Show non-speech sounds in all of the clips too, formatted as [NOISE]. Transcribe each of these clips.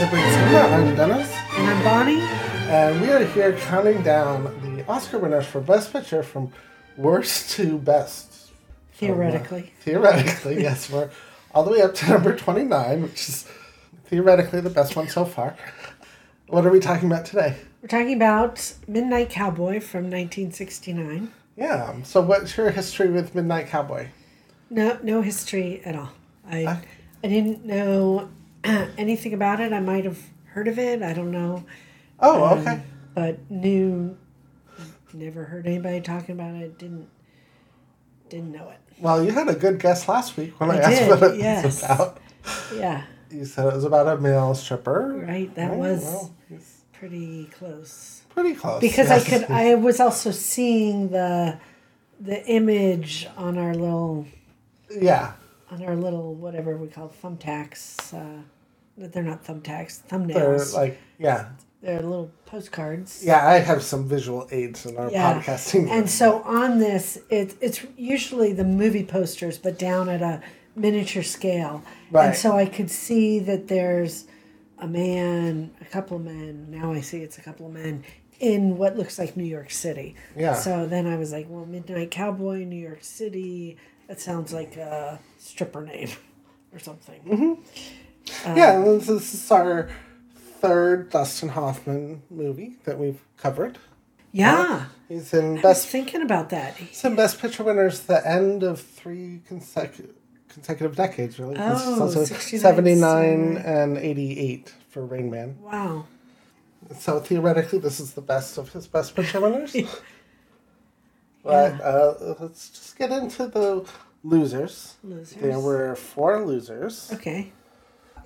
Siblings Cinema. I'm Dennis, And I'm Bonnie. and we are here counting down the Oscar winners for Best Picture from worst to best. Theoretically. Uh, theoretically, [LAUGHS] yes, we're all the way up to number 29, which is theoretically the best one so far. What are we talking about today? We're talking about Midnight Cowboy from 1969. Yeah, so what's your history with Midnight Cowboy? No, no history at all. I, Okay. I didn't know [CLEARS THROAT] anything about it. I might have heard of it. I don't know, Oh, Um, okay. but knew. Never heard anybody talking about it. Didn't. Didn't know it. Well, you had a good guess last week when I, I asked did, what it was about. Yeah, You said it was about a male stripper. right. That was well, pretty close. pretty close. because yes. I could I was also seeing the the image on our little Yeah. On our little whatever we call thumbtacks. Uh, they're not thumbtacks, thumbnails. They're like, yeah. They're little postcards. Yeah, I have some visual aids in our Yeah. podcasting. And so on this, it, it's usually the movie posters, but down at a miniature scale. Right. And so I could see that there's a man, a couple of men. Now I see it's a couple of men in what looks like New York City. Yeah. So then I was like, well, Midnight Cowboy, New York City. That sounds like a stripper name [LAUGHS] or something. Mm-hmm. yeah, this is our third Dustin Hoffman movie that we've covered. Yeah. He's in I was best thinking about that. he's in best picture winners the end of three consecutive consecutive decades really. Oh, also 79 sorry. and 88 for Rain Man. Wow. So theoretically, this is the best of his best picture winners. [LAUGHS] But uh, let's just get into the losers. Losers. There were four losers. Okay.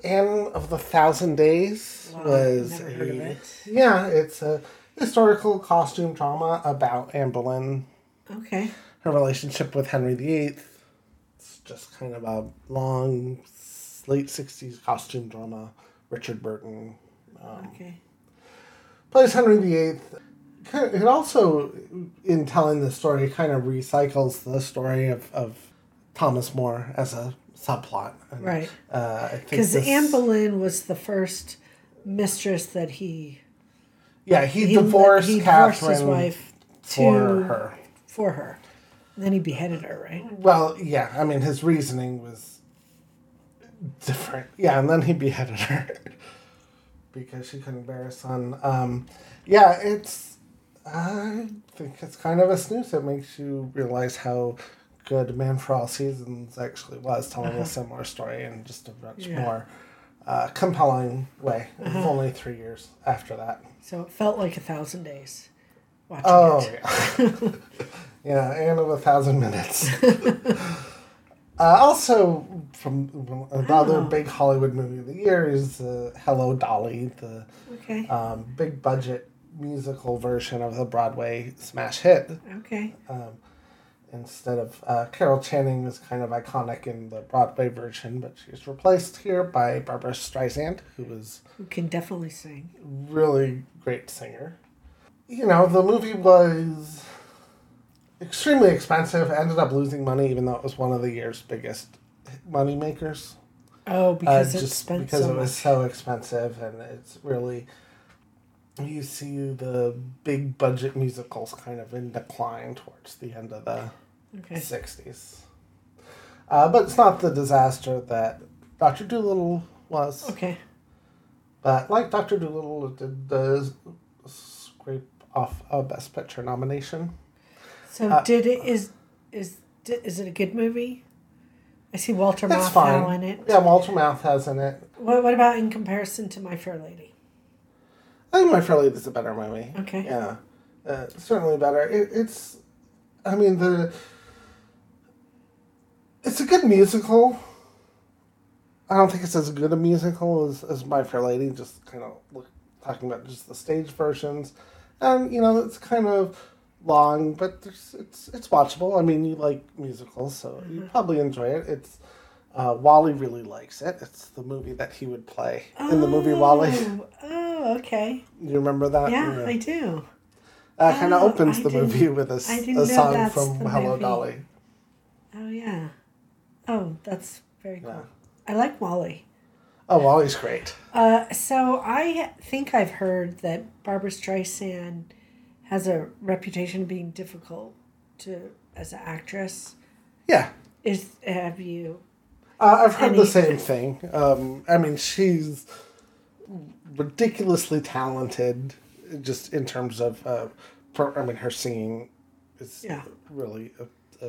Anne of the Thousand Days Wow, was never heard of a it. yeah, it's a historical costume drama about Anne Boleyn, Okay. her relationship with Henry VIII. It's just kind of a long, late '60s costume drama. Richard Burton Okay. plays Henry VIII. It also, in telling the story, kind of recycles the story of, of Thomas More as a subplot. And, Right. Uh, Because this- Anne Boleyn was the first mistress that he yeah, he, he, divorced he divorced Catherine his wife to, for her. for her. And then he beheaded her, right? Well, yeah, I mean, his reasoning was different. Yeah, and then he beheaded her [LAUGHS] because she couldn't bear a son. Um, yeah, it's. I think it's kind of a snooze. It makes you realize how good Man for All Seasons actually was, telling a similar story in just a much Yeah. more uh, compelling way. Was only three years after that. So it felt like a thousand days watching Oh it. yeah, [LAUGHS] yeah, and of a thousand minutes. [LAUGHS] uh, also, from another Wow. big Hollywood movie of the year is uh, Hello Dolly, the Okay. um, big budget musical version of the Broadway smash hit. Okay. Um, instead of uh, Carol Channing is kind of iconic in the Broadway version, but she's replaced here by Barbra Streisand, who was Who can definitely sing. really great singer. You know, the movie was extremely expensive, ended up losing money, even though it was one of the year's biggest money makers. Oh, Uh, because it just because so it was much. so expensive, and it's really you see the big budget musicals kind of in decline towards the end of the Okay. sixties. Uh, but it's not the disaster that Doctor Dolittle was. Okay. But like Doctor Dolittle, it did uh, scrape off a Best Picture nomination. So Uh, did it is is is it a good movie? I see Walter Matthau in it. Yeah, Walter Matthau's in it. What, what about in comparison to My Fair Lady? I think My Fair Lady is a better movie. Okay. Yeah, uh, certainly better. It, it's, I mean the. It's a good musical. I don't think it's as good a musical as, as My Fair Lady. Just kind of look, talking about just the stage versions, and you know it's kind of long, but there's, it's it's watchable. I mean, you like musicals, so you probably enjoy it. It's uh, WALL-E really likes it. It's the movie that he would play in the movie WALL-E. Oh, okay. You remember that? Yeah, I do. Uh, kind of Oh, opens I the movie with a, s- I didn't a song from Hello movie. Dolly. Oh yeah. Oh, that's very cool. Yeah. I like WALL-E. Oh, well, he's great. Uh, so I think I've heard that Barbra Streisand has a reputation of being difficult to as an actress. Yeah. Is have you? Uh, I've heard the same thing. Um, I mean, she's ridiculously talented, just in terms of. Uh, I mean, her singing is Yeah. really uh, uh,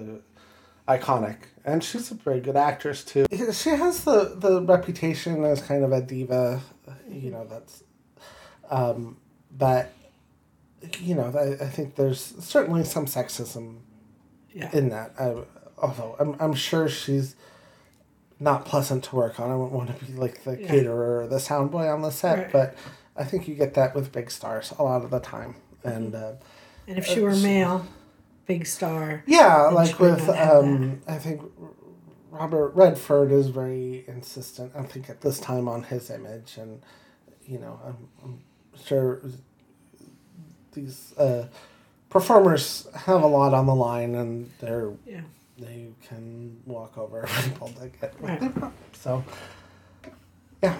iconic, and she's a very good actress too. She has the the reputation as kind of a diva, you know. That's, um, but you know, I, I think there's certainly some sexism Yeah. in that. I, although I'm, I'm sure she's not pleasant to work on. I wouldn't want to be like the Yeah. caterer or the sound boy on the set, Right. but I think you get that with big stars a lot of the time. And uh, And if she were male, big star. yeah, like with um, I think Robert Redford is very insistent. I think at this time on his image, and you know, I'm, I'm sure these uh, performers have a lot on the line, and they're Yeah. They can walk over people to get what Right. they [LAUGHS] want. So, yeah.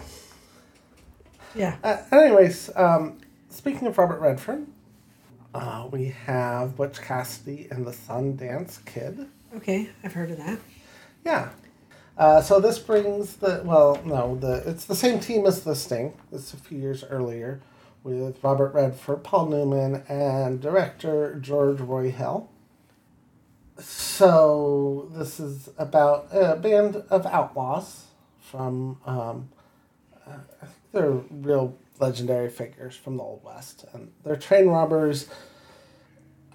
Yeah. Uh, anyways, um, speaking of Robert Redford, uh, we have Butch Cassidy and the Sundance Kid. Okay, I've heard of that. Yeah. Uh, so this brings the well, no, the it's the same team as the Sting. It's a few years earlier, with Robert Redford, Paul Newman, and director George Roy Hill. So this is about a band of outlaws from um, uh, they're real legendary figures from the Old West, and they're train robbers.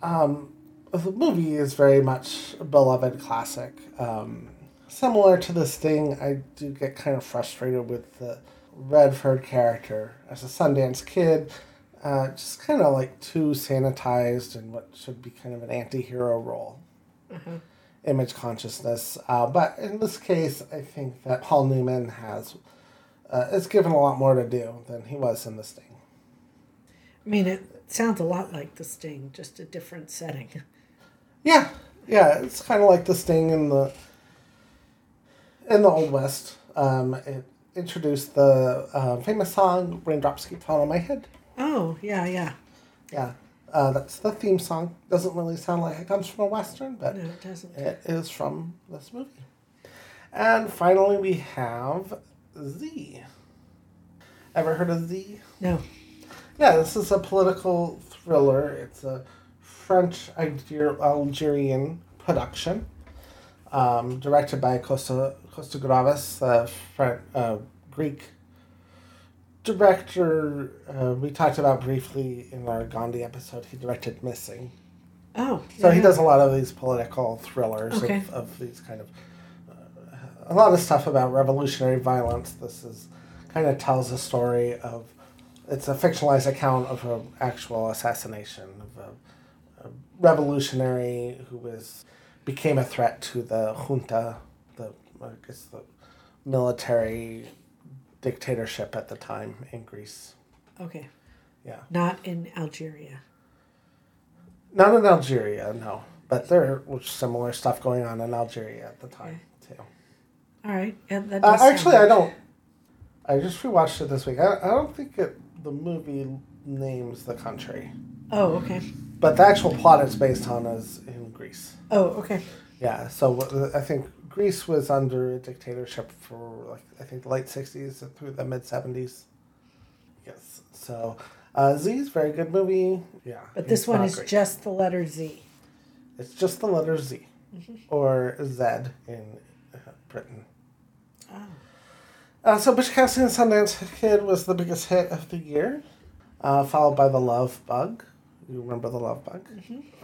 Um, the movie is very much a beloved classic. Um, similar to this thing I do get kind of frustrated with the Redford character as a Sundance kid. Uh, just kind of like too sanitized and what should be kind of an anti hero role. Image consciousness. Uh, but in this case, I think that Paul Newman has uh, is given a lot more to do than he was in The Sting. I mean, it sounds a lot like The Sting, just a different setting. Yeah, yeah, it's kind of like the Sting in the in the Old West. Um, it introduced the uh, famous song "Raindrops Keep Falling on My Head." Oh, yeah, yeah. Yeah, uh, that's the theme song. Doesn't really sound like it comes from a western, but No, it doesn't. it is from this movie. And finally, we have Z. Ever heard of Z? No. Yeah, this is a political thriller. It's a French Algerian production, um, directed by Costa Costa Gavras, a French, uh, Greek director. Uh, we talked about briefly in our Gandhi episode. He directed Missing, Oh, so he does a lot of these political thrillers Okay. of, of these kind of uh, a lot of stuff about revolutionary violence. This is kind of tells a story of it's a fictionalized account of an actual assassination of a, a revolutionary who was became a threat to the junta, the I guess the military dictatorship at the time in Greece. Okay. Yeah. Not in Algeria. Not in Algeria, no. But there was similar stuff going on in Algeria at the time, too. All right. That Uh, actually, I don't. I just rewatched it this week. I, I don't think it, the movie names the country. Oh, okay. But the actual plot it's based on is in Greece. Oh, okay. Yeah, so I think Greece was under a dictatorship for, like, I think the late 60s through the mid 70s. Yes. So, uh, Z is a very good movie. Yeah. But this one is great. just the letter Z. It's just the letter Z Mm-hmm. or Z in uh, Britain. Oh. Uh, so, Butch Cassidy and Sundance Kid was the biggest hit of the year, uh, followed by The Love Bug. You remember The Love Bug?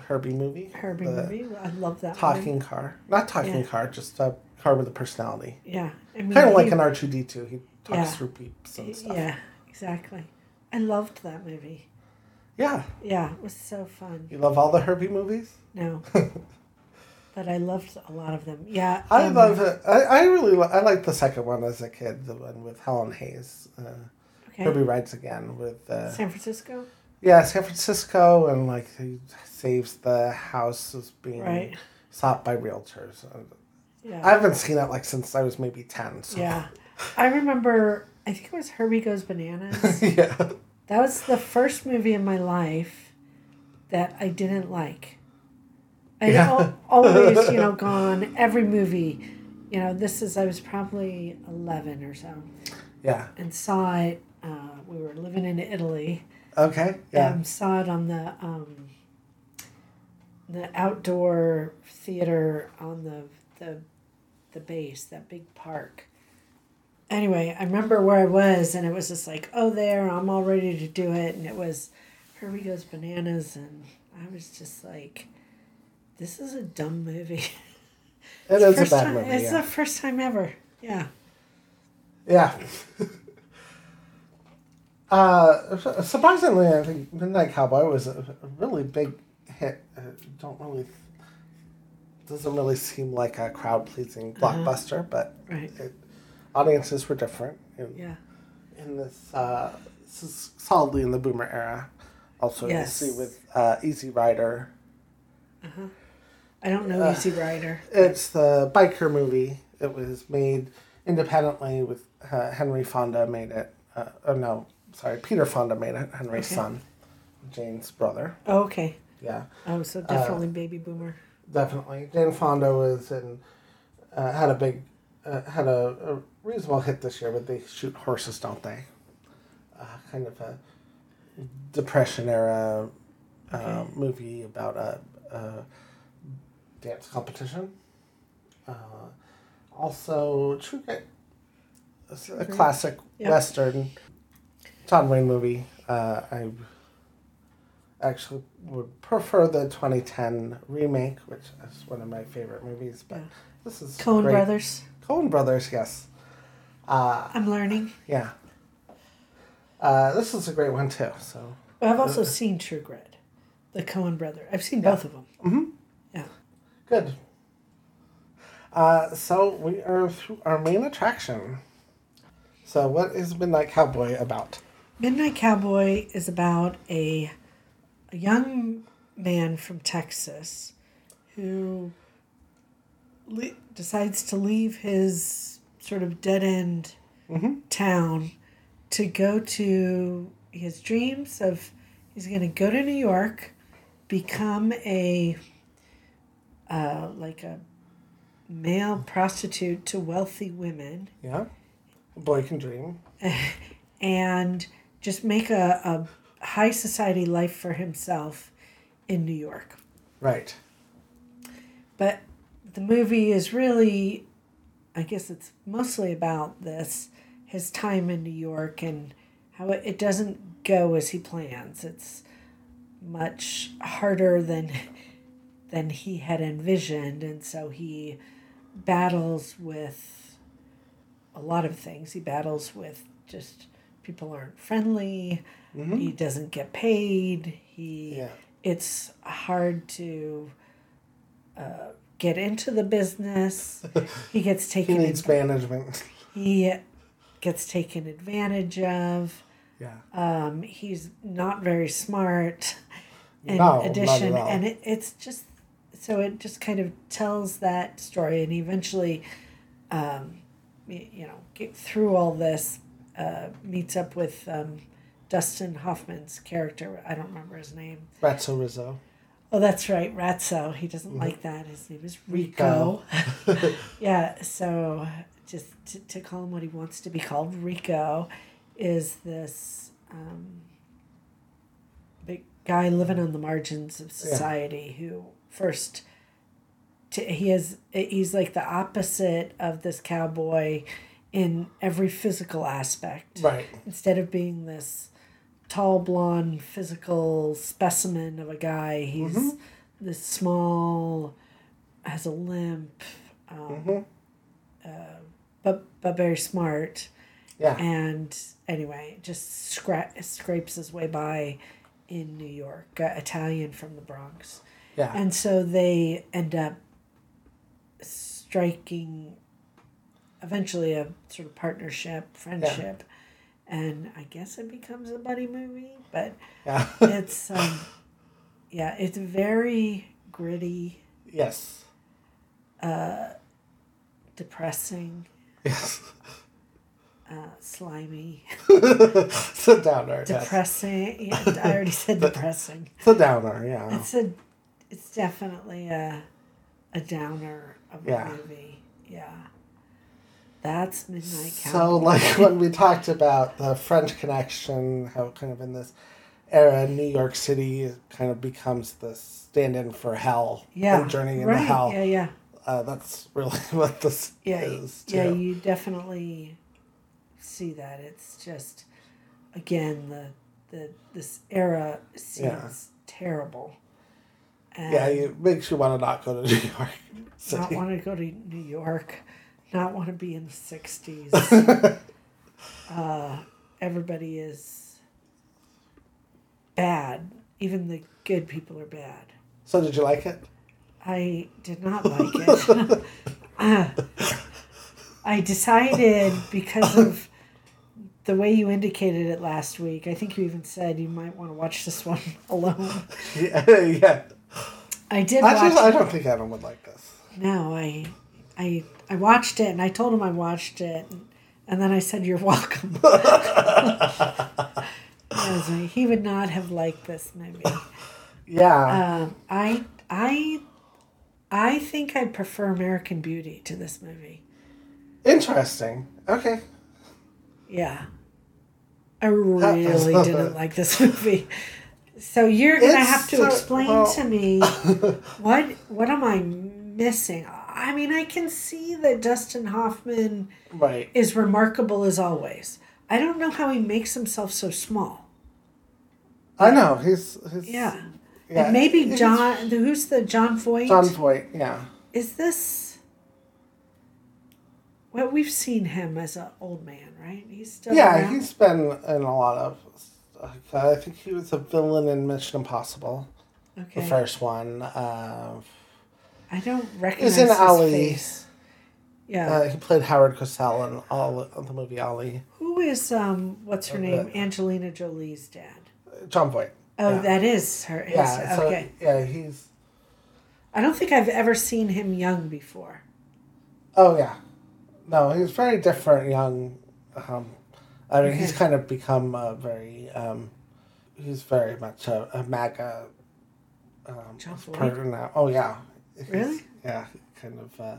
Herbie movie? Mm-hmm. Herbie movie. I love that one. Talking car. Not talking Yeah. car, just a car with a personality. Yeah. I mean, Kind of like an R2D2. He talks Yeah. through peeps and stuff. Yeah, exactly. I loved that movie. Yeah. Yeah, it was so fun. You love all the Herbie movies? No. [LAUGHS] but I loved a lot of them. Yeah. I um, love it. I, I really I liked the second one as a kid, the one with Helen Hayes. Uh, Okay. Herbie Rides Again with uh, San Francisco? Yeah San Francisco and like he saves the house as being Right. sought by realtors. Yeah. I haven't seen that like since I was maybe ten. So yeah. I remember. I think it was Herbie Goes Bananas. [LAUGHS] yeah. that was the first movie in my life that I didn't like. I Yeah. al- always, you know, gone every movie. You know, this is I was probably eleven or so, Yeah. and saw it. Uh, we were living in Italy. Okay. Yeah. Um, saw it on the um, the outdoor theater on the the the base, that big park. Anyway, I remember where I was, and it was just like, oh, there, I'm all ready to do it, and it was Herbie Goes Bananas, and I was just like, this is a dumb movie. [LAUGHS] it is a bad time- movie. It's Yeah. the first time ever. Yeah. Yeah. [LAUGHS] uh, surprisingly, I think Midnight Cowboy was a, really big hit. Uh, don't really doesn't really seem like a crowd pleasing blockbuster, but Right. it, audiences were different. In, Yeah. in this, uh, this is solidly in the boomer era. Also, Yes. you see with uh, Easy Rider. I don't know Easy Rider. It's the biker movie. It was made independently with uh, Henry Fonda made it. Uh, oh no, sorry, Peter Fonda made it. Henry's Okay. son, Jane's brother. Oh, okay. Yeah, Oh, so definitely baby boomer. definitely. Jane Fonda was in. Uh, had a big, uh, had a, a reasonable hit this year but "They Shoot Horses, Don't They?" Uh, kind of a depression era uh, Okay. movie about a, a dance competition. Uh, also, True Grit, It's a classic Yep. western John Wayne movie. Uh, I actually would prefer the 2010 remake, which is one of my favorite movies. But Yeah. this is Coen great. Brothers. Coen Brothers, yes. Uh, I'm learning. yeah. Uh, this is a great one too. So I've also seen True Grit, the Coen brother. I've seen both of them. Mhm. Yeah. good. Uh, so we are through our main attraction. So what is Midnight Cowboy about? Midnight Cowboy is about a, a young man from Texas who le- decides to leave his sort of dead end town to go to his dreams of he's going to go to New York, become a uh, like a male prostitute to wealthy women. Yeah, a boy can dream. [LAUGHS] and just make a, a high society life for himself in New York. Right. But the movie is really, I guess it's mostly about this his time in New York and how it, it doesn't go as he plans. It's much harder than [LAUGHS] than he had envisioned, and so he battles with a lot of things. He battles with just people aren't friendly. He doesn't get paid. He Yeah. it's hard to uh, get into the business. [LAUGHS] he gets taken. He needs management. he gets taken advantage of. Yeah. Um, he's not very smart. In No, addition, and it, it's just so it just kind of tells that story, and eventually, um, you know, get through all this, uh, meets up with um, Dustin Hoffman's character. I don't remember his name. Ratso Rizzo. Oh, that's right, Ratso. He doesn't like that. His name is Rico. Rico. [LAUGHS] yeah, so just to, to call him what he wants to be called, Rico, is this um, big guy living on the margins of society who first. To, he is he's like the opposite of this cowboy in every physical aspect Right. instead of being this tall blonde physical specimen of a guy he's this small has a limp um, uh, but but very smart Yeah. and anyway just scra- scrapes his way by in new york uh, italian from the bronx Yeah. and so they end up striking eventually a sort of partnership, friendship. And I guess it becomes a buddy movie, but yeah. [LAUGHS] it's um yeah, it's very gritty, yes. Uh, depressing. Yes. uh, slimy, it's a downer. yes. depressing. Yeah, I already said [LAUGHS] depressing. It's a downer, yeah. It's a, it's definitely a, a downer of a Yeah. movie. Yeah. That's Midnight Cowboy. So, like when we talked about the French Connection, how kind of in this era, New York City kind of becomes the stand-in for hell yeah, journey into right. hell. Yeah, yeah, Uh, that's really [LAUGHS] what this yeah, is. Too. yeah. You definitely see that. It's just, again, the the this era seems Yeah. terrible. And yeah, it makes you want to [LAUGHS] not go to New York not want to go to New York, not want to be in the sixties. [LAUGHS] uh, everybody is bad. Even the good people are bad. so, did you like it? I did not like it. Uh, [LAUGHS] I decided because of the way you indicated it last week. I think you even said you might want to watch this one [LAUGHS] alone. Yeah, yeah. I did watch. I don't think Adam would like this. No, I, I, I watched it and I told him I watched it, and, and then I said you're welcome. [LAUGHS] Like, he would not have liked this movie. Yeah. Um, I, I, I think I prefer American Beauty to this movie. Interesting. Okay. Yeah, I really [LAUGHS] didn't like this movie. So you're gonna It's have to so- explain well- to me [LAUGHS] what what am I missing? I mean, I can see that Dustin Hoffman. Right. is remarkable as always. I don't know how he makes himself so small. I know. He's. he's Yeah. yeah, and maybe Jon, who's the Jon Voight? Jon Voight, yeah. Is this. Well, we've seen him as an old man, right? He's still. Yeah, around? he's been in a lot of. I think he was a villain in Mission Impossible, the first one. Uh, I don't recognize in his Ali. face. Yeah. uh, he played Howard Cosell in all of the movie Ali. Who is, um, what's her Uh, name? the- Angelina Jolie's dad. Jon Voight. Oh, Yeah. that is her. His, Yeah. So, okay. Yeah, he's. I don't think I've ever seen him young before. Oh yeah, no, he's very different, young. Um, I mean, he's kind of become a very. Um, he's very much a, a MAGA. Um, Jon Voight? now. Oh yeah. Really? Yeah, kind of uh,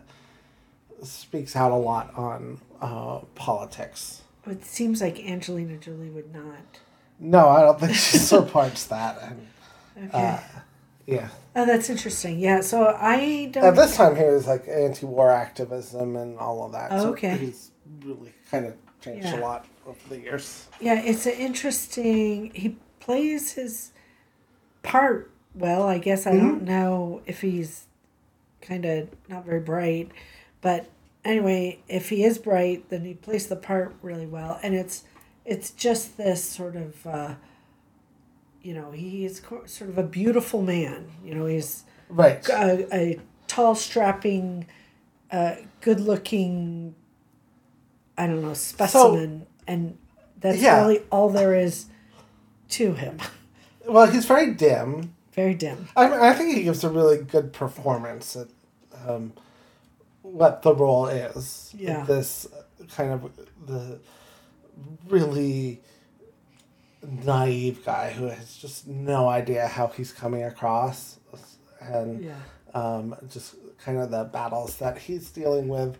speaks out a lot on uh, politics. It seems like Angelina Jolie would not. No, I don't think she [LAUGHS] supports that. And Okay. uh, yeah, oh, that's interesting. Yeah. So I don't. at this time he was like anti-war activism and all of that. Oh, so okay. He's really kind of changed Yeah. a lot over the years. yeah, it's an interesting. He plays his part well. I guess I Mm-hmm. don't know if he's kind of not very bright, but anyway, if he is bright, then he plays the part really well, and it's it's just this sort of. Uh, you know, he is co- sort of a beautiful man. You know, he's Right. a, a tall, strapping, uh, good-looking, I don't know, specimen, and that's Yeah. really all there is to him. Well, he's very dim. Very dim. I, mean, I think he gives a really good performance um, what the role is. Yeah. This kind of the really naive guy who has just no idea how he's coming across, and Yeah. um, just kind of the battles that he's dealing with.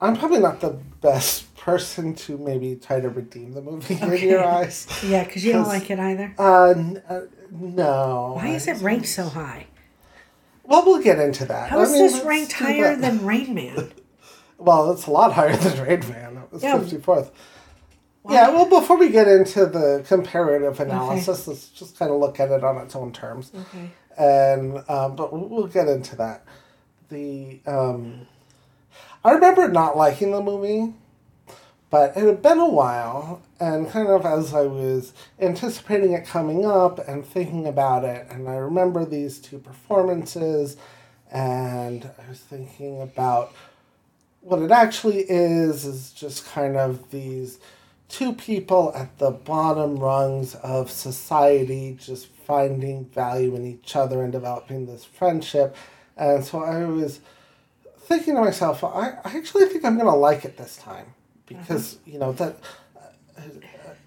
I'm probably not the best person to maybe try to redeem the movie in your eyes. [LAUGHS] Yeah, because you don't like it either. Uh, n- uh, no. Why is it ranked so high? Well, we'll get into that. How I is mean, this ranked higher that. than Rain Man? [LAUGHS] Well, it's a lot higher than Rain Man. It was Yeah. 54th. Yeah, well, before we get into the comparative analysis, let's just kind of look at it on its own terms. Okay. And, um, but we'll we'll get into that. The, um, I remember not liking the movie, but it had been a while, and kind of as I was anticipating it coming up and thinking about it, and I remember these two performances, and I was thinking about what it actually is is just kind of these two people at the bottom rungs of society just finding value in each other and developing this friendship. And so I was thinking to myself, I, I actually think I'm going to like it this time because you know that. Uh,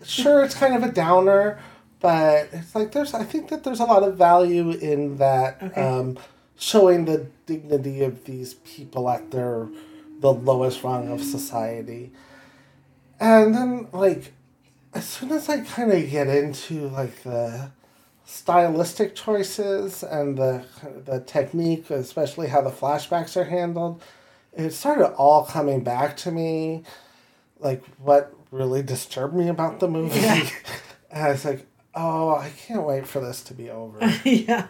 sure, it's kind of a downer, but it's like there's. I think that there's a lot of value in that. Okay. Um, showing the dignity of these people at their the lowest rung of society. And then like as soon as I kind of get into like the stylistic choices and the the technique, especially how the flashbacks are handled, it started all coming back to me, like what really disturbed me about the movie. Yeah. [LAUGHS] and I was like, oh, I can't wait for this to be over. [LAUGHS] yeah.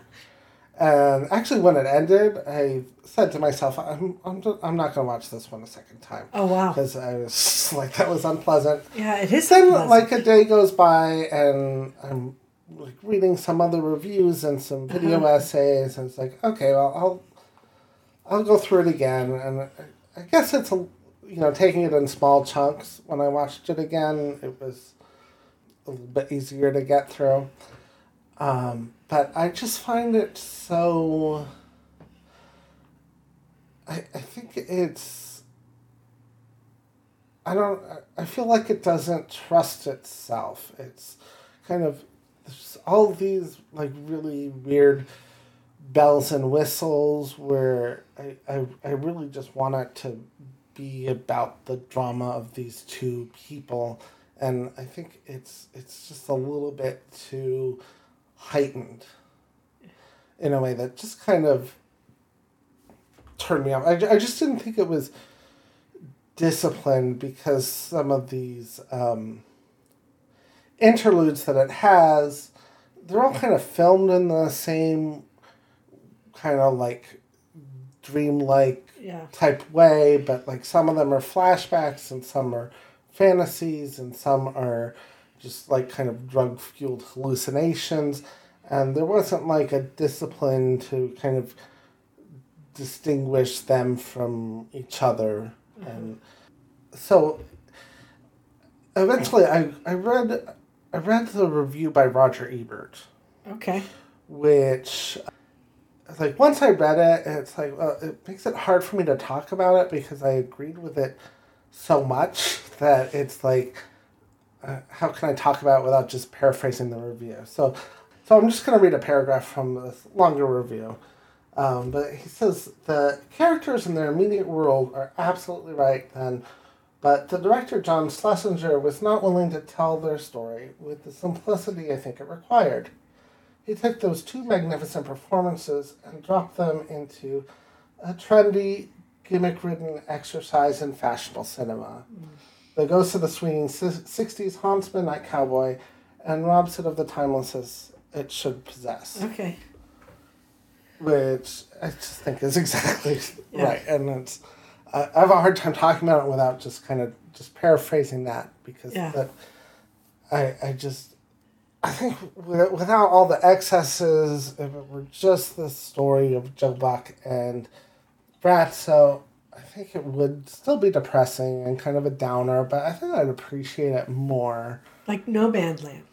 And actually, when it ended, I said to myself, I'm, I'm, just, I'm not going to watch this one a second time. Oh wow. Because I was [LAUGHS] like, that was unpleasant. Yeah, it is. Then, unpleasant. like, a day goes by, and I'm like reading some other reviews and some video Uh-huh. essays, and it's like, okay, well, I'll, I'll go through it again. And I guess it's, a, you know, taking it in small chunks. When I watched it again, it was a little bit easier to get through. Um, but I just find it so. I, I think it's. I don't. I feel like it doesn't trust itself. It's kind of. All these, like, really weird bells and whistles where I, I, I really just want it to be about the drama of these two people. And I think it's it's just a little bit too heightened in a way that just kind of turned me off. I, I just didn't think it was disciplined because some of these um, interludes that it has, they're all kind of filmed in the same kind of like dreamlike yeah. type way, but like some of them are flashbacks and some are fantasies and some are just like kind of drug fueled hallucinations. And there wasn't like a discipline to kind of distinguish them from each other. Mm-hmm. And so eventually I, I read I read the review by Roger Ebert Okay. which like once I read it, it's like well, it makes it hard for me to talk about it because I agreed with it so much that it's like uh, how can I talk about it without just paraphrasing the review? So, so I'm just to read a paragraph from this longer review. Um, but he says the characters in their immediate world are absolutely right then, but the director John Schlesinger was not willing to tell their story with the simplicity I think it required. He took those two magnificent performances and dropped them into a trendy, gimmick ridden exercise in fashionable cinema. Mm. The ghost of the swinging 60s haunts Midnight Cowboy and robs it of the timelessness it should possess, Okay. which I just think is exactly [LAUGHS] Yeah. right. And it's, I I have a hard time talking about it without just kind of just paraphrasing that because Yeah. that I, I just I think without all the excesses, if it were just the story of Joe Buck and Ratso, I think it would still be depressing and kind of a downer, but I think I'd appreciate it more. Like Nomadland.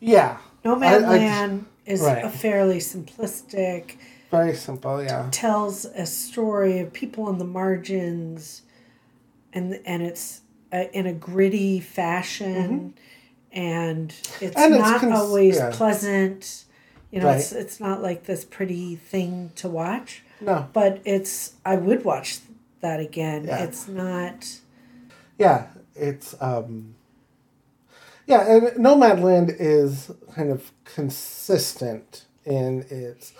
Yeah. No Man's I- I- Land is right. a fairly simplistic, Very simple, yeah. tells a story of people on the margins, and and it's uh, in a gritty fashion, and it's. And it's not cons- always yeah. pleasant. You know, Right. it's it's not like this pretty thing to watch, No. but it's I would watch that again. Yeah. It's not. Yeah, it's um yeah, and Nomadland is kind of consistent in its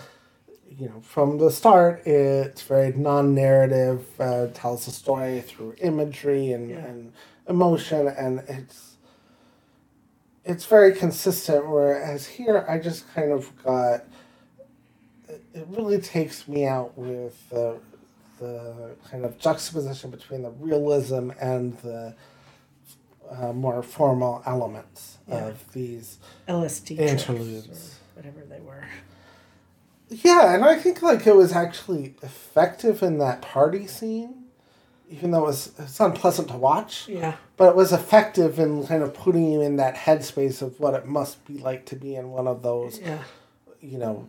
you know, from the start it's very non-narrative, uh, tells a story through imagery and, Yeah. and emotion and it's it's very consistent whereas here I just kind of got it, it really takes me out with the the kind of juxtaposition between the realism and the uh, more formal elements Yeah. of these. LSD Interludes. whatever they were. Yeah, and I think like it was actually effective in that party scene, even though it was it's unpleasant to watch. Yeah. But it was effective in kind of putting you in that headspace of what it must be like to be in one of those, Yeah. you know,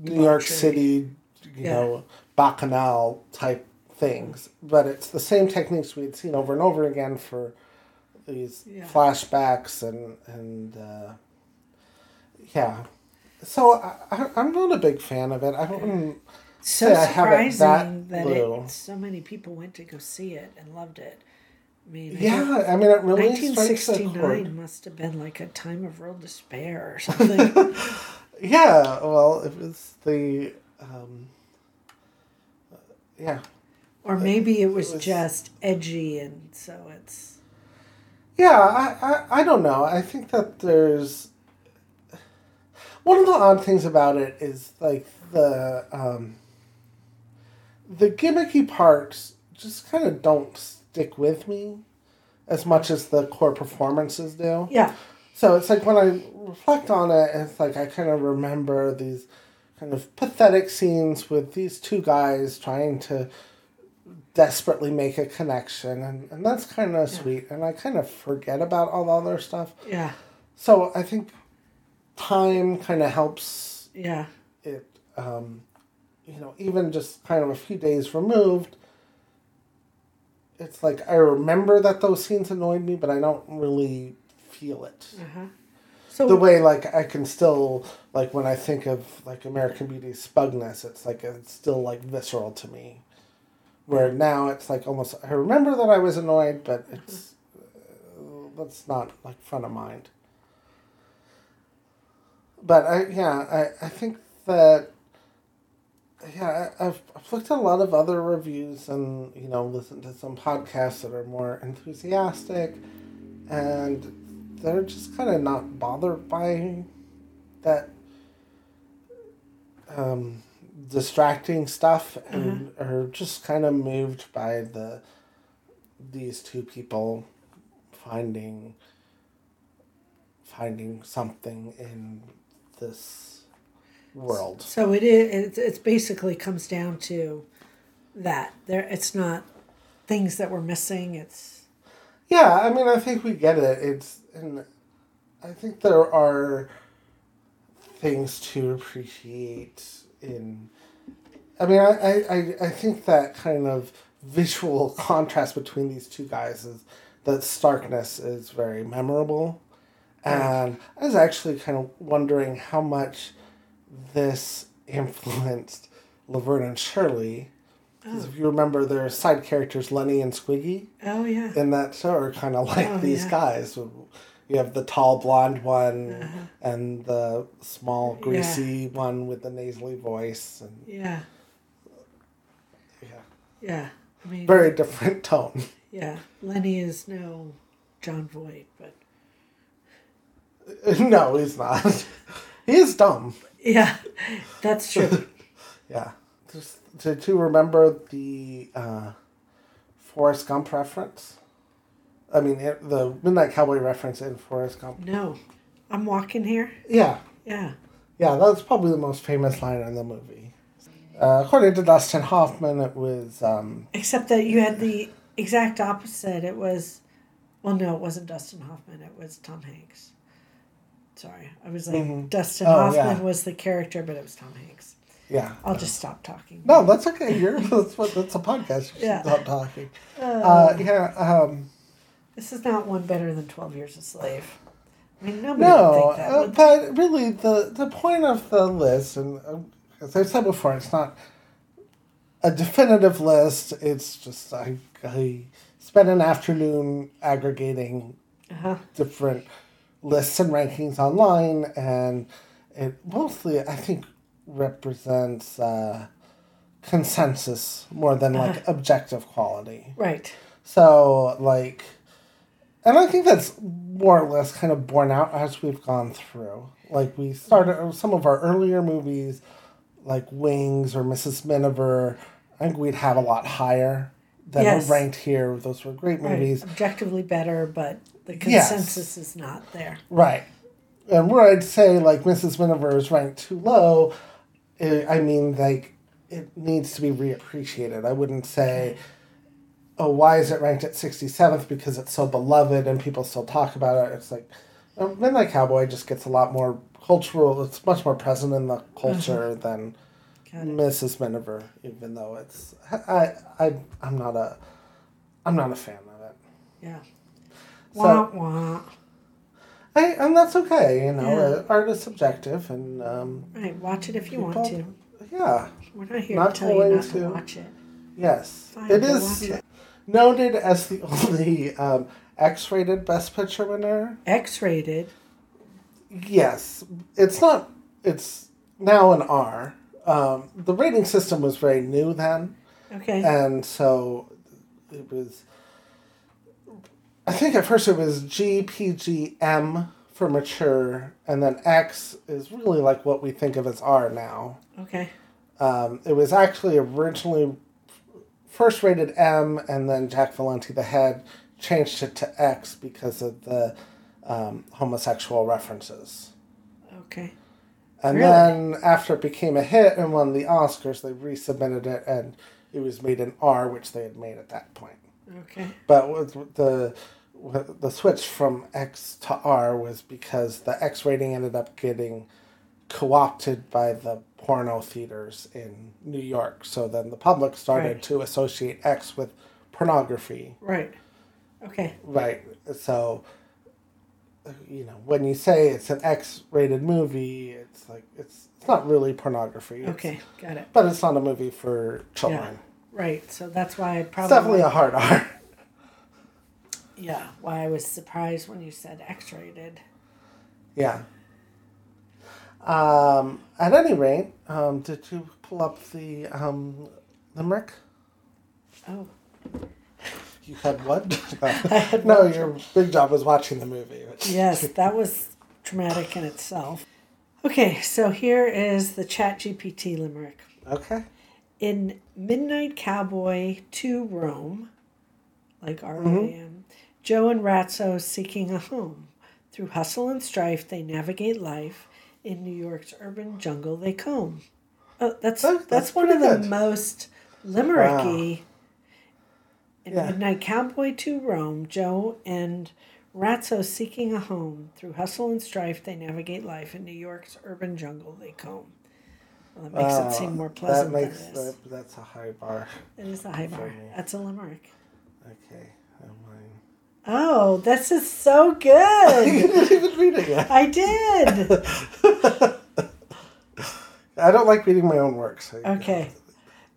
New York. City, you Yeah. know, bacchanal type things, but it's the same techniques we'd seen over and over again for these Yeah. flashbacks and and uh, yeah. So I, I, I'm not a big fan of it. I don't. So I it that surprising that, it, so many people went to go see it and loved it. I mean, I Yeah, I mean, it really strikes a 1969 chord. must have been like a time of real despair or something. [LAUGHS] Yeah, well, it was the. Um, yeah, or maybe it was, was- just edgy and so it's. Yeah, I, I, I don't know. I think that there's one of the odd things about it is like the um, the gimmicky parts just kind of don't stick with me as much as the core performances do. Yeah. So it's like when I reflect on it, it's like I kind of remember these kind of pathetic scenes with these two guys trying to desperately make a connection, and, and that's kind of sweet. And I kind of forget about all the other stuff. Yeah. So I think time kind of helps Yeah. it, um, you know, even just kind of a few days removed. It's like I remember that those scenes annoyed me, but I don't really feel it Uh-huh. So the way like I can still like when I think of like American Beauty's spugness, it's like it's still like visceral to me. Where now it's like almost I remember that I was annoyed, but it's uh, that's not like front of mind. But I yeah I I think that yeah I, I've I've looked at a lot of other reviews and you know listened to some podcasts that are more enthusiastic, and they're just kind of not bothered by that um, distracting stuff and are just kind of moved by the these two people finding finding something in this world. So it is. It, it's basically comes down to that. There, it's not things that we're missing. It's Yeah, I mean, I think we get it. It's and I think there are things to appreciate in. I mean, I, I, I think that kind of visual [LAUGHS] contrast between these two guys is that starkness is very memorable, and I was actually kind of wondering how much this influenced Laverne and Shirley. Because if you remember, their side characters Lenny and Squiggy oh yeah. in that show are kind of like Oh, these yeah. guys. You have the tall blonde one Uh-huh. and the small greasy one with the nasally voice, and Yeah. yeah, Yeah. I mean, very different tone. yeah. Lenny is no Jon Voight, but [LAUGHS] no, he's not. he is dumb. Yeah, that's true. [LAUGHS] Yeah. Just to, to remember the uh, Forrest Gump reference. I mean, it, the Midnight Cowboy reference in Forrest Gump. no, I'm walking here. Yeah, Yeah. Yeah, that's probably the most famous line in the movie. Uh, according to Dustin Hoffman, it was um, Except that you had the exact opposite. It was, well, no, it wasn't Dustin Hoffman. It was Tom Hanks. Sorry, I was like Mhm. Dustin Oh, Hoffman yeah. was the character, but it was Tom Hanks. yeah. I'll just stop talking. No, that's okay. You're [LAUGHS] that's what that's a podcast. Yeah. stop talking. Uh, Uh, yeah. Um, this is not one better than Twelve Years a Slave. I mean, nobody would no, think that. uh, would but really, the the point of the list, and um, as I said before, it's not a definitive list. It's just I I spent an afternoon aggregating uh-huh. different lists and rankings online, and it mostly, I think, represents uh, consensus more than like objective quality. Right. So, like, and I think that's more or less kind of borne out as we've gone through. Like, we started some of our earlier movies, like Wings or Mrs. Miniver, I think we'd have a lot higher than Yes. are ranked here. Those were great Right. movies. Objectively better, but the Yes. consensus is not there. Right. And where I'd say like Mrs. Miniver is ranked too low, eh, I mean like it needs to be reappreciated. I wouldn't say, oh, why is it ranked at sixty seventh because it's so beloved and people still talk about it. It's like Midnight Cowboy just gets a lot more cultural. It's much more present in the culture than Got it. Mrs. Miniver, even though it's I I I'm not a I'm not a fan of it. Yeah. So- Wah wah. I, and that's okay, you know. Yeah. art is subjective, and um, Right, watch it if you want to. Yeah, We're not here Not to tell you not to to- watch it. yes, Fine, it is it. noted as the [LAUGHS] only um, X-rated Best Picture winner. X-rated. Yes, it's not. It's now an R. Um, the rating system was very new then, Okay. and so it was. I think at first it was G, P, G, M for mature, and then X is really like what we think of as R now. okay. Um, it was actually originally first rated M, and then Jack Valenti, the head, changed it to X because of the um, homosexual references. Okay. And Really? then after it became a hit and won the Oscars, they resubmitted it, and it was made an R, which they had made at that point. Okay. But with the with the switch from X to R was because the X rating ended up getting co-opted by the porno theaters in New York. So then the public started Right. to associate X with pornography. Right. Okay. Right. So you know, when you say it's an X-rated movie, it's like it's it's not really pornography. It's- Okay. Got it. But it's not a movie for children. Right. So that's why I It's probably definitely a hard R. [LAUGHS] yeah. Why I was surprised when you said X-rated. Yeah. Um, at any rate, um, did you pull up the um, limerick? Oh. You had what? [LAUGHS] [LAUGHS] had no, your big job was watching the movie. Yes, that was traumatic in itself. Okay, so here is the Chat GPT limerick. Okay. In Midnight Cowboy to Rome, like R O A M, mm-hmm. Joe and Ratso seeking a home. Through hustle and strife, they navigate life. In New York's urban jungle, they comb. Oh, that's Oh, that's, that's one of the good. most limericky. In Yeah. Midnight Cowboy to Rome, Joe and Ratso seeking a home. Through hustle and strife, they navigate life. In New York's urban jungle, they comb. Well, that makes Wow, it oh, seem more pleasant That makes than it is. that, that's a high bar. It is a high bar. me. That's a limerick. Okay. Oh, this is so good. [LAUGHS] you didn't even read it yet. I did. [LAUGHS] I don't like reading my own works. So know. Okay.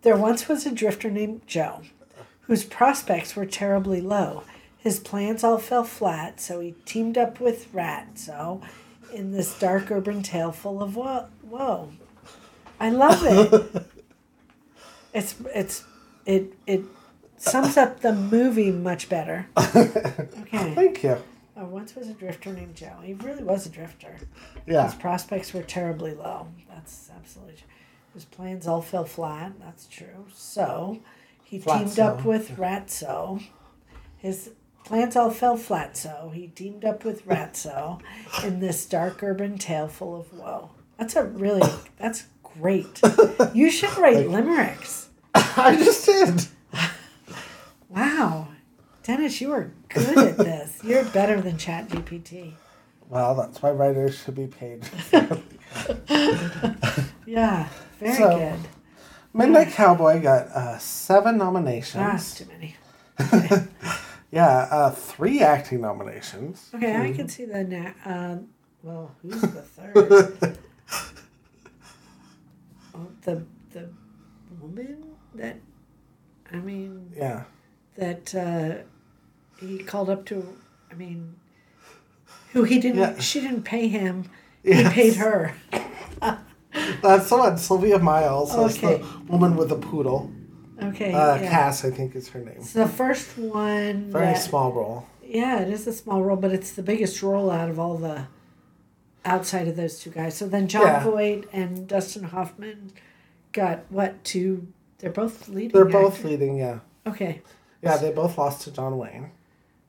There once was a drifter named Joe, whose prospects were terribly low. His plans all fell flat, so he teamed up with Ratso in this dark urban tale full of woe. I love it. [LAUGHS] it's it's it it sums up the movie much better. [LAUGHS] Okay. Thank you. Oh, once was a drifter named Joe. He really was a drifter. Yeah. His prospects were terribly low. That's absolutely true. His plans all fell flat. That's true. So he teamed up Flatso. with Ratso. His plans all fell flat. So he teamed up with Ratso in this dark urban tale full of woe. That's a really. That's great. [LAUGHS] You should write limericks. [LAUGHS] I just did. Wow, Dennis, you are good at this. You're better than ChatGPT. Well, that's why writers should be paid. [LAUGHS] Yeah, very So- good. Midnight Cowboy got uh, seven Ah, nominations. too many. Yeah, uh, three acting nominations. Okay, I can see the na- um, well, who's the third? The the woman that I mean Yeah. that uh, he called up to. I mean, who he didn't. Yeah. She didn't pay him. Yes. He paid her. [LAUGHS] That's the one. Sylvia Miles is Okay. the woman with the poodle. Okay. Uh, yeah. Cass, I think, is her name. It's the first one. Very that- small role. Yeah, it is a small role, but it's the biggest role out of all the outside of those two guys. So then Jon Yeah. Voight and Dustin Hoffman got what two? They're both leading. They're both actors. leading, yeah. Okay. Yeah, they both lost to John Wayne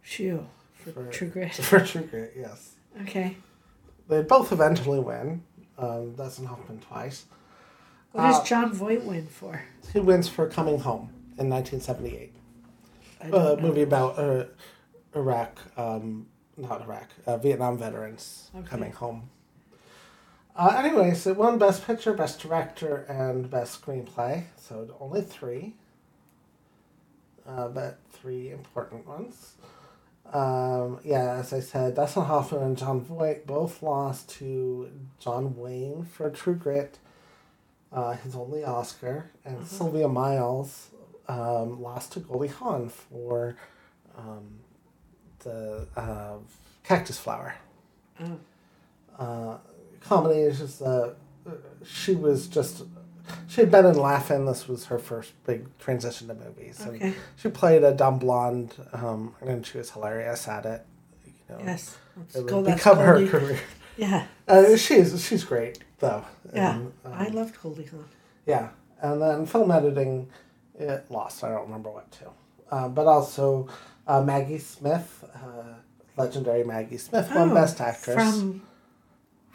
Phew. For, For- True Grit. [LAUGHS] for True Grit, yes. Okay. They both eventually win. Um, Dustin Hoffman twice. What Uh, does Jon Voight win for? He wins for Coming Home in 1978. I A movie about uh, Iraq, um, not Iraq, uh, Vietnam veterans Okay. coming home. Uh, anyways, it won Best Picture, Best Director, and Best Screenplay. So only three. Uh, but three important ones. Um, yeah, as I said, Dustin Hoffman and Jon Voight both lost to John Wayne for True Grit, uh, his only Oscar, and Sylvia Miles um, lost to Goldie Hawn for um, the uh, Cactus Flower. Oh. Uh, comedy is just uh, she was just she had been in Laughing. This was her first big transition to movies, Okay. and she played a dumb blonde, um, and she was hilarious at it. You know, Yes. It would become her career. Yeah. Uh, she's she's great though. Yeah. And, um, I loved Goldie Hawn. yeah, and then film editing, it lost. I don't remember what to, uh, but also uh, Maggie Smith, uh, legendary Maggie Smith, won Oh, Best Actress From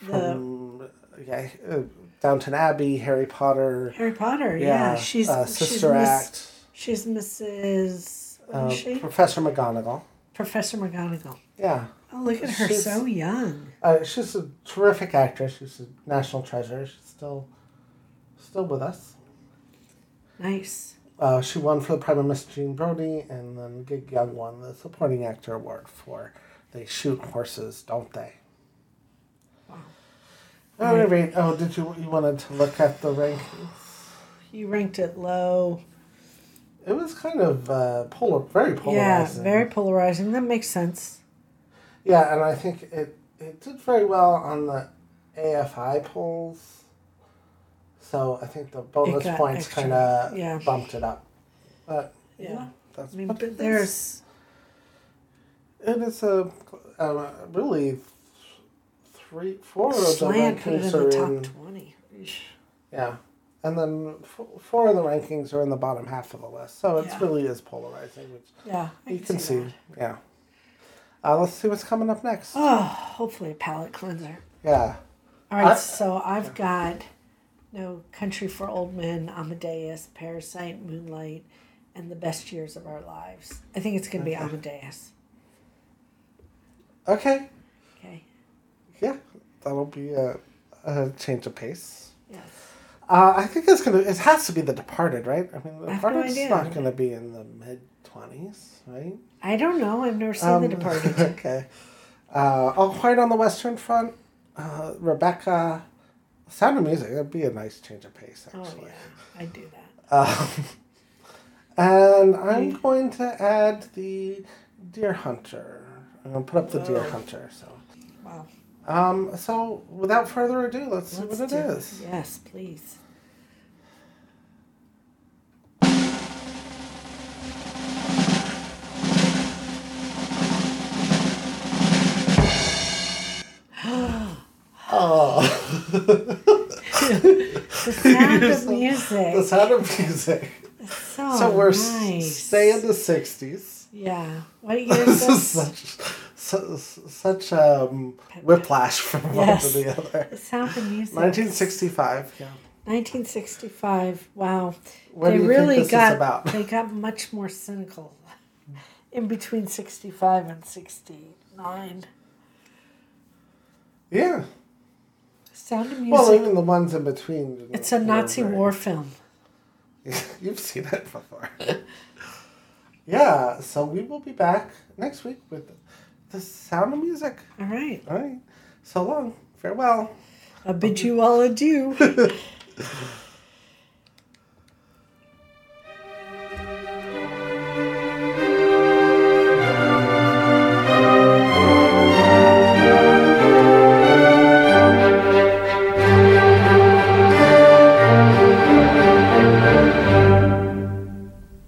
the from yeah, uh, Downton Abbey, Harry Potter. Harry Potter. Yeah. She's uh, she's Sister Miss, Act. She's Mrs. Uh, she? Professor McGonagall. Professor McGonagall. Yeah, Oh, look at her, She's- so young. uh, she's a terrific actress. She's a national treasure. She's still, still with us. Nice. Uh, she won for the Prime Miss Jean Brodie, and then Gig Young won the Supporting Actor Award for They Shoot Horses, Don't They? Wow. All right. Oh, did you you wanted to look at the rankings? You ranked it low. It was kind of uh, polar, very polarizing. Yeah, very polarizing. That makes sense. Yeah, and I think it it did very well on the AFI polls. So I think the bonus points kind of yeah. bumped it up. But Yeah. yeah, that's I mean, but there's it is a uh, really three four of the put in the top in twenty. Yeah, and then f- four of the rankings are in the bottom half of the list. So it Yeah. really is polarizing, which Yeah, I you can see. that. Yeah. Uh, let's see what's coming up next. Oh, hopefully a palate cleanser. Yeah. All right, I- so I've got No Country for Old Men, Amadeus, Parasite, Moonlight, and The Best Years of Our Lives. I think it's going to be Amadeus. Okay. Okay. Yeah, that'll be a, a change of pace. Yes. Uh, I think it's gonna. It has to be The Departed, right? I mean, The I have no Departed's not gonna be in the mid twenties, right? I don't know. I've never seen Um, The Departed. [LAUGHS] okay. Uh, oh, Quiet on the Western Front. Uh, Rebecca. Sound of Music. That'd be a nice change of pace, oh, actually. yeah. I do that. Um, and I'm going to add the Deer Hunter. I'm gonna put up the Deer Hunter. So. Wow. Um, so without further ado, let's, Let's see what it is. Yes, please. [GASPS] Oh, [LAUGHS] The sound of [LAUGHS] music. the sound of music. so, so we're nice. s- stay in the '60s. Yeah. What year [LAUGHS] is This is such su- such um, whiplash from one Yes. to the other. The sound of music. 1965. Yeah. 1965. Wow. What they do you really think this got is about? they got much more cynical [LAUGHS] in between 65 and 69. Yeah. Sound of Music. Well, even the ones in between. it's a Nazi very- war film. [LAUGHS] You've seen it before. [LAUGHS] yeah. So we will be back next week with the sound of music. All right. All right. So long. Farewell. I bid you all adieu. [LAUGHS]